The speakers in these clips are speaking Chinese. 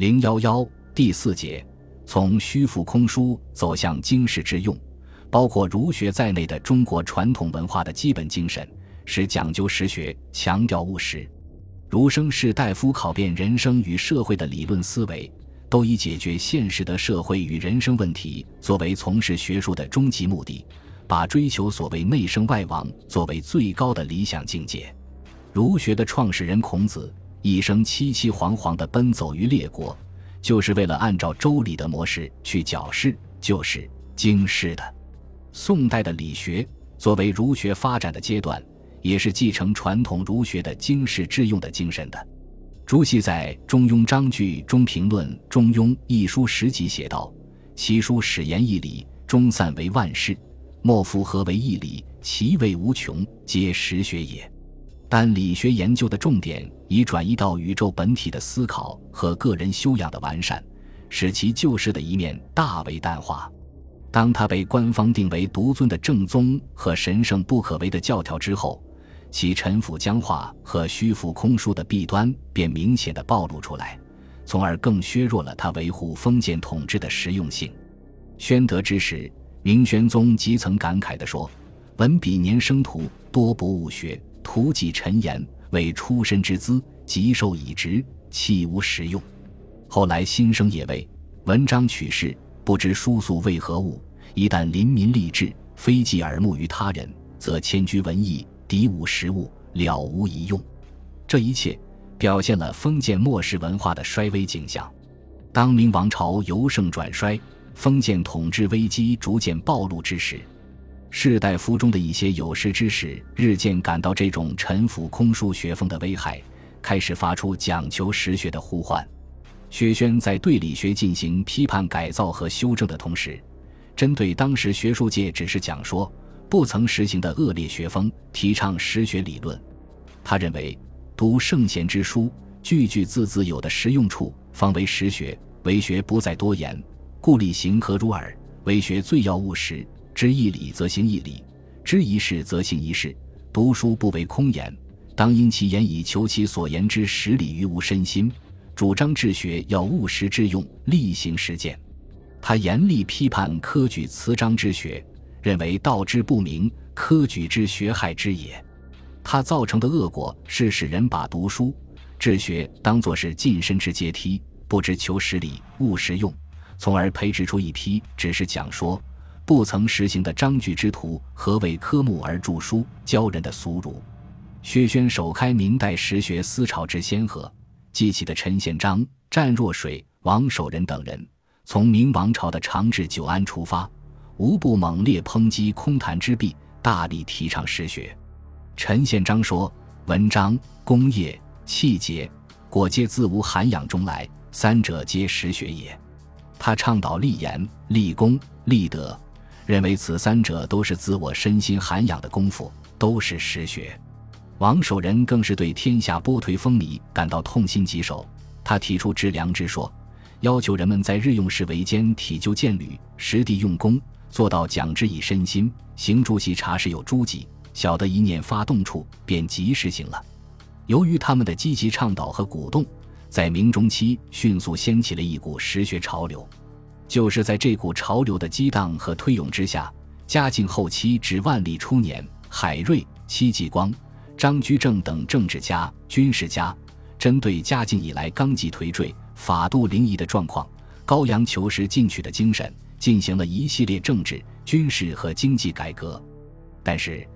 零幺幺第四节，从虚浮空疏走向经世致用，包括儒学在内的中国传统文化的基本精神是讲究实学，强调务实。儒生士大夫考辨人生与社会的理论思维，都以解决现实的社会与人生问题作为从事学术的终极目的，把追求所谓内圣外王作为最高的理想境界。儒学的创始人孔子一生凄凄惶惶地奔走于列国，就是为了按照周礼的模式去矫饰，就是经世的。宋代的理学作为儒学发展的阶段。也是继承传统儒学的经世致用的精神的。朱熹在《中庸章句》中评论《中庸》一书十集写道：“其书始言义理，终散为万事，莫复何为义理？其味无穷，皆实学也。”但理学研究的重点已转移到宇宙本体的思考和个人修养的完善，使其旧世的一面大为淡化。当他被官方定为独尊的正宗和神圣不可为的教条之后，其陈腐僵化和虚浮空疏的弊端便明显的暴露出来，从而更削弱了他维护封建统治的实用性。宣德之时，明宣宗即曾感慨地说：“文比年生徒多不务学，徒记陈言，为出身之资，极受以职，弃无实用。”后来新生也谓：“文章取士，不知书素为何物？一旦临民立志，非寄耳目于他人，则迁居文艺。”敌无实物，了无一用。这一切表现了封建末世文化的衰微景象。当明王朝由盛转衰，封建统治危机逐渐暴露之时，士大夫中的一些有识之士日渐感到这种陈腐空疏学风的危害，开始发出讲求实学的呼唤。薛轩在对理学进行批判改造和修正的同时，针对当时学术界只是讲说。不曾实行的恶劣学风，提倡实学理论。他认为，读圣贤之书，句句字字有的实用处，方为实学。为学不在多言，故理行何如耳？为学最要务实，知一理则行一理，知一事则行一事。读书不为空言，当因其言以求其所言之实理于吾身心。主张治学要务实致用，力行实践。他严厉批判科举词章之学。认为道之不明，科举之学害之也。它造成的恶果是使人把读书、治学当作是晋升之阶梯，不知求实理、务实用，从而培植出一批只是讲说、不曾实行的章句之徒，何为科目而著书教人的俗儒。薛轩首开明代实学思潮之先河，记起的陈宪章、湛若水、王守仁等人，从明王朝的长治久安出发。无不猛烈抨击空谈之弊，大力提倡实学。陈宪章说：“文章、功业、气节，果皆自无涵养中来，三者皆实学也。”他倡导立言、立功、立德，认为此三者都是自我身心涵养的功夫，都是实学。王守仁更是对天下波颓风靡感到痛心疾首，他提出致良知说，要求人们在日用事为间体就见履，实地用功。做到讲之以身心，行诸习察时有诸己，晓得一念发动处，便及时行了。由于他们的积极倡导和鼓动，在明中期迅速掀起了一股实学潮流。就是在这股潮流的激荡和推涌之下，嘉靖后期至万历初年，海瑞、戚继光、张居正等政治家、军事家，针对嘉靖以来纲纪颓坠、法度凌夷的状况，高扬求实进取的精神。进行了一系列政治、军事和经济改革，但是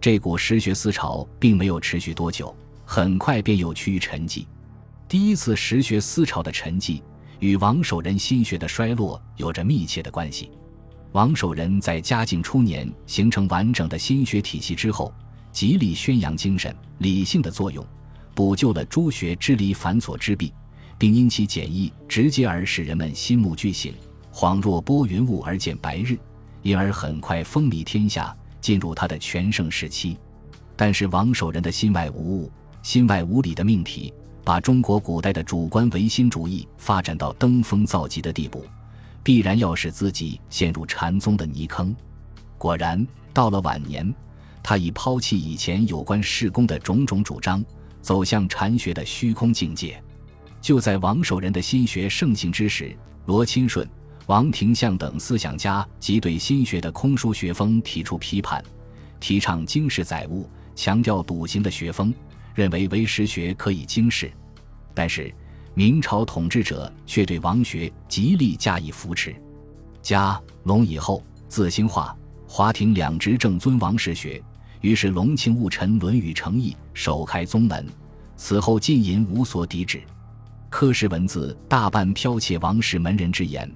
这股实学思潮并没有持续多久，很快便又趋于沉寂。第一次实学思潮的沉寂与王守仁心学的衰落有着密切的关系。王守仁在嘉靖初年形成完整的心学体系之后，极力宣扬精神、理性的作用，补救了诸学支离繁琐之弊，并因其简易直接而使人们心目俱醒。恍若拨云雾而见白日，因而很快风靡天下，进入他的全盛时期。但是王守仁的心外无物、心外无理的命题，把中国古代的主观唯心主义发展到登峰造极的地步，必然要使自己陷入禅宗的泥坑。果然，到了晚年，他已抛弃以前有关世功的种种主张，走向禅学的虚空境界。就在王守仁的心学盛行之时，罗钦顺、王廷相等思想家即对心学的空疏学风提出批判，提倡经世载物、强调笃行的学风，认为唯识学可以经世。但是明朝统治者却对王学极力加以扶持。嘉隆以后，自兴化、华亭两执正尊王氏学，于是隆庆务臣《论语》诚意，首开宗门。此后禁淫无所抵止。科试文字大半剽窃王氏门人之言，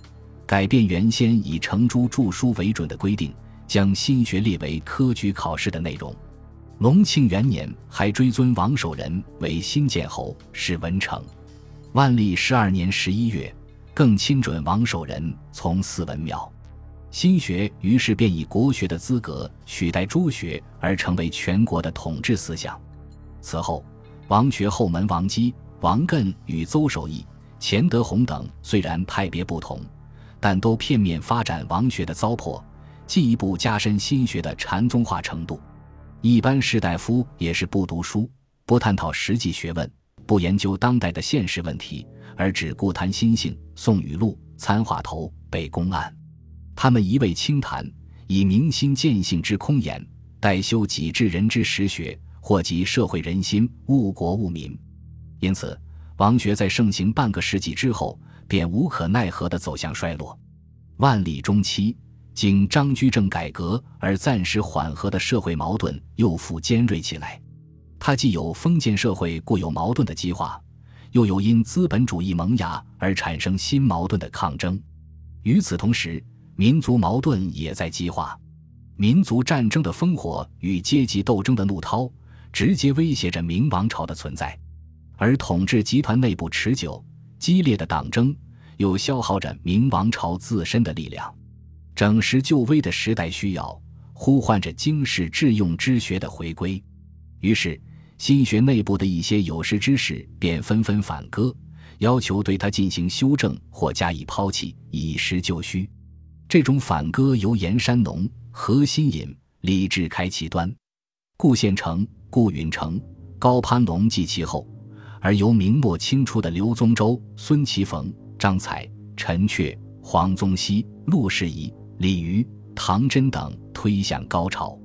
改变原先以程朱著书为准的规定，将心学列为科举考试的内容。隆庆元年，还追尊王守仁为新建侯，是文成。万历十二年十一月，更亲准王守仁从四文庙。心学于是便以国学的资格取代诸学，而成为全国的统治思想。此后，王学后门王基、王艮与邹守义、钱德洪等虽然派别不同，但都片面发展王学的糟粕，进一步加深心学的禅宗化程度。一般士大夫也是不读书，不探讨实际学问，不研究当代的现实问题，而只顾谈心性、诵语录、参话头、背公案。他们一味轻谈，以明心见性之空言，代修己治人之实学，祸及社会人心，误国误民。因此，王学在盛行半个世纪之后，便无可奈何地走向衰落。万历中期。经张居正改革而暂时缓和的社会矛盾又复尖锐起来，它既有封建社会固有矛盾的激化，又有因资本主义萌芽而产生新矛盾的抗争。与此同时，民族矛盾也在激化，民族战争的烽火与阶级斗争的怒涛，直接威胁着明王朝的存在；而统治集团内部持久激烈的党争，又消耗着明王朝自身的力量。整实救危的时代需要，呼唤着经世致用之学的回归。于是，心学内部的一些有识之士便纷纷反戈，要求对它进行修正或加以抛弃，以实就虚。这种反戈由严山农、何心隐、李治开其端，顾宪成、顾允成、高攀龙继其后，而由明末清初的刘宗周、孙其逢、张彩、陈确、黄宗羲、陆士仪。李渔、唐真等推向高潮。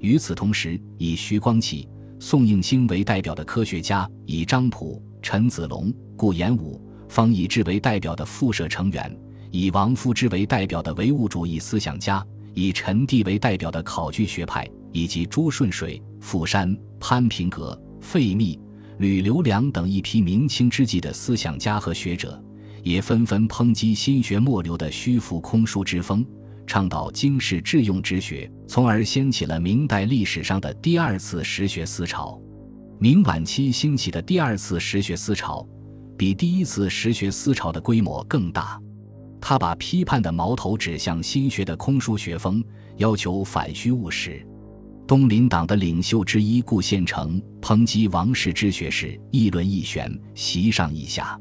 与此同时，以徐光启、宋应星为代表的科学家，以张溥、陈子龙、顾炎武、方以智为代表的复社成员，以王夫之为代表的唯物主义思想家，以陈第为代表的考据学派，以及朱顺水、傅山、潘平阁、费密、吕留良等一批明清之际的思想家和学者，也纷纷抨击心学末流的虚浮空疏之风。倡导经世致用之学，从而掀起了明代历史上的第二次实学思潮。明晚期兴起的第二次实学思潮，比第一次实学思潮的规模更大。他把批判的矛头指向新学的空疏学风，要求反虚务实。东林党的领袖之一顾宪成抨击王氏之学是议论一玄，席上议下。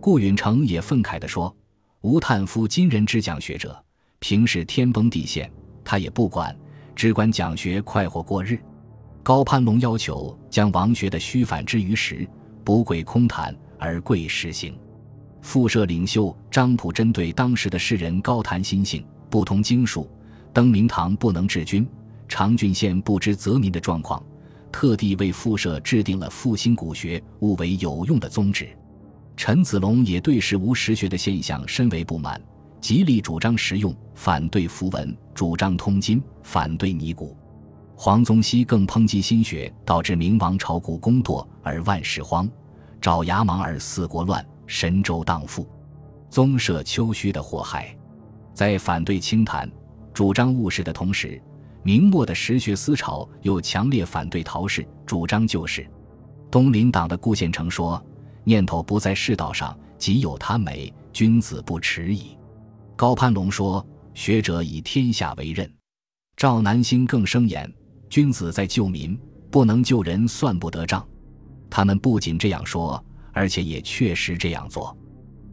顾允成也愤慨地说：“吴叹夫今人之讲学者。”平时天崩地陷，他也不管，只管讲学，快活过日。高攀龙要求将王学的虚反之于实，不贵空谈，而贵实行。复社领袖张溥针对当时的诗人高谈心性，不通经术，登明堂不能治军，长郡县不知泽民的状况，特地为复社制定了复兴古学、务为有用的宗旨。陈子龙也对实无实学的现象深为不满。极力主张实用，反对符文；主张通金，反对尼古。黄宗羲更抨击心学导致明王朝故公堕而万事荒，爪牙忙而四国乱，神州荡覆，宗社丘墟的祸害。在反对清谈、主张务实的同时，明末的实学思潮又强烈反对陶氏，主张旧事。东林党的顾宪成说：“念头不在世道上，即有他美，君子不耻矣。”高攀龙说：“学者以天下为任。”赵南星更声言：“君子在救民，不能救人，算不得账。”他们不仅这样说，而且也确实这样做。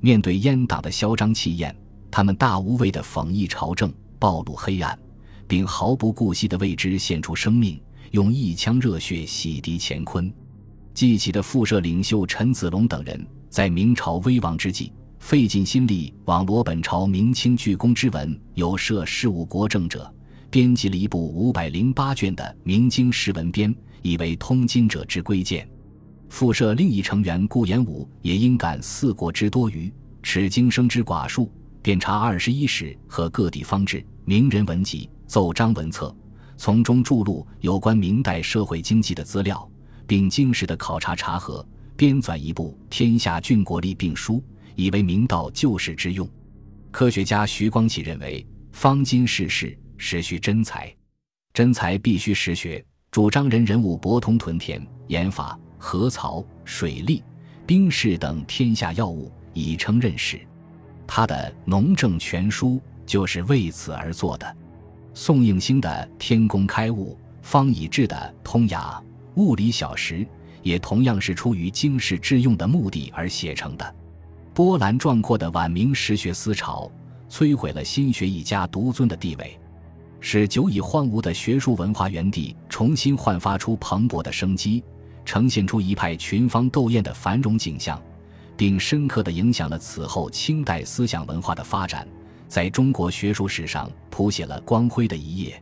面对阉党的嚣张气焰，他们大无畏地讽议朝政，暴露黑暗，并毫不顾惜地为之献出生命，用一腔热血洗涤乾坤。记起的复社领袖陈子龙等人。在明朝危亡之际，费尽心力网罗本朝明清巨公之文，有涉事务国政者，编辑了一部五百零八卷的《明经释文编》，以为通今者之归鉴。复设另一成员顾炎武，也因感四国之多余，持经生之寡数，遍查二十一史和各地方志、名人文集、奏章文册，从中注录有关明代社会经济的资料，并经实的考察查核。编纂一部《天下郡国立病书》，以为明道救世之用。科学家徐光启认为，方今世事实需真才，真才必须实学，主张人人物博通屯田、研法、河槽、水利、兵士等天下要务，以称任事。他的《农政全书》就是为此而作的。宋应星的《天工开物》，方以智的《通雅物理小识》。也同样是出于经世致用的目的而写成的。波澜壮阔的晚明实学思潮，摧毁了新学一家独尊的地位，使久已荒芜的学术文化园地重新焕发出蓬勃的生机，呈现出一派群芳斗艳的繁荣景象，并深刻地影响了此后清代思想文化的发展，在中国学术史上谱写了光辉的一页。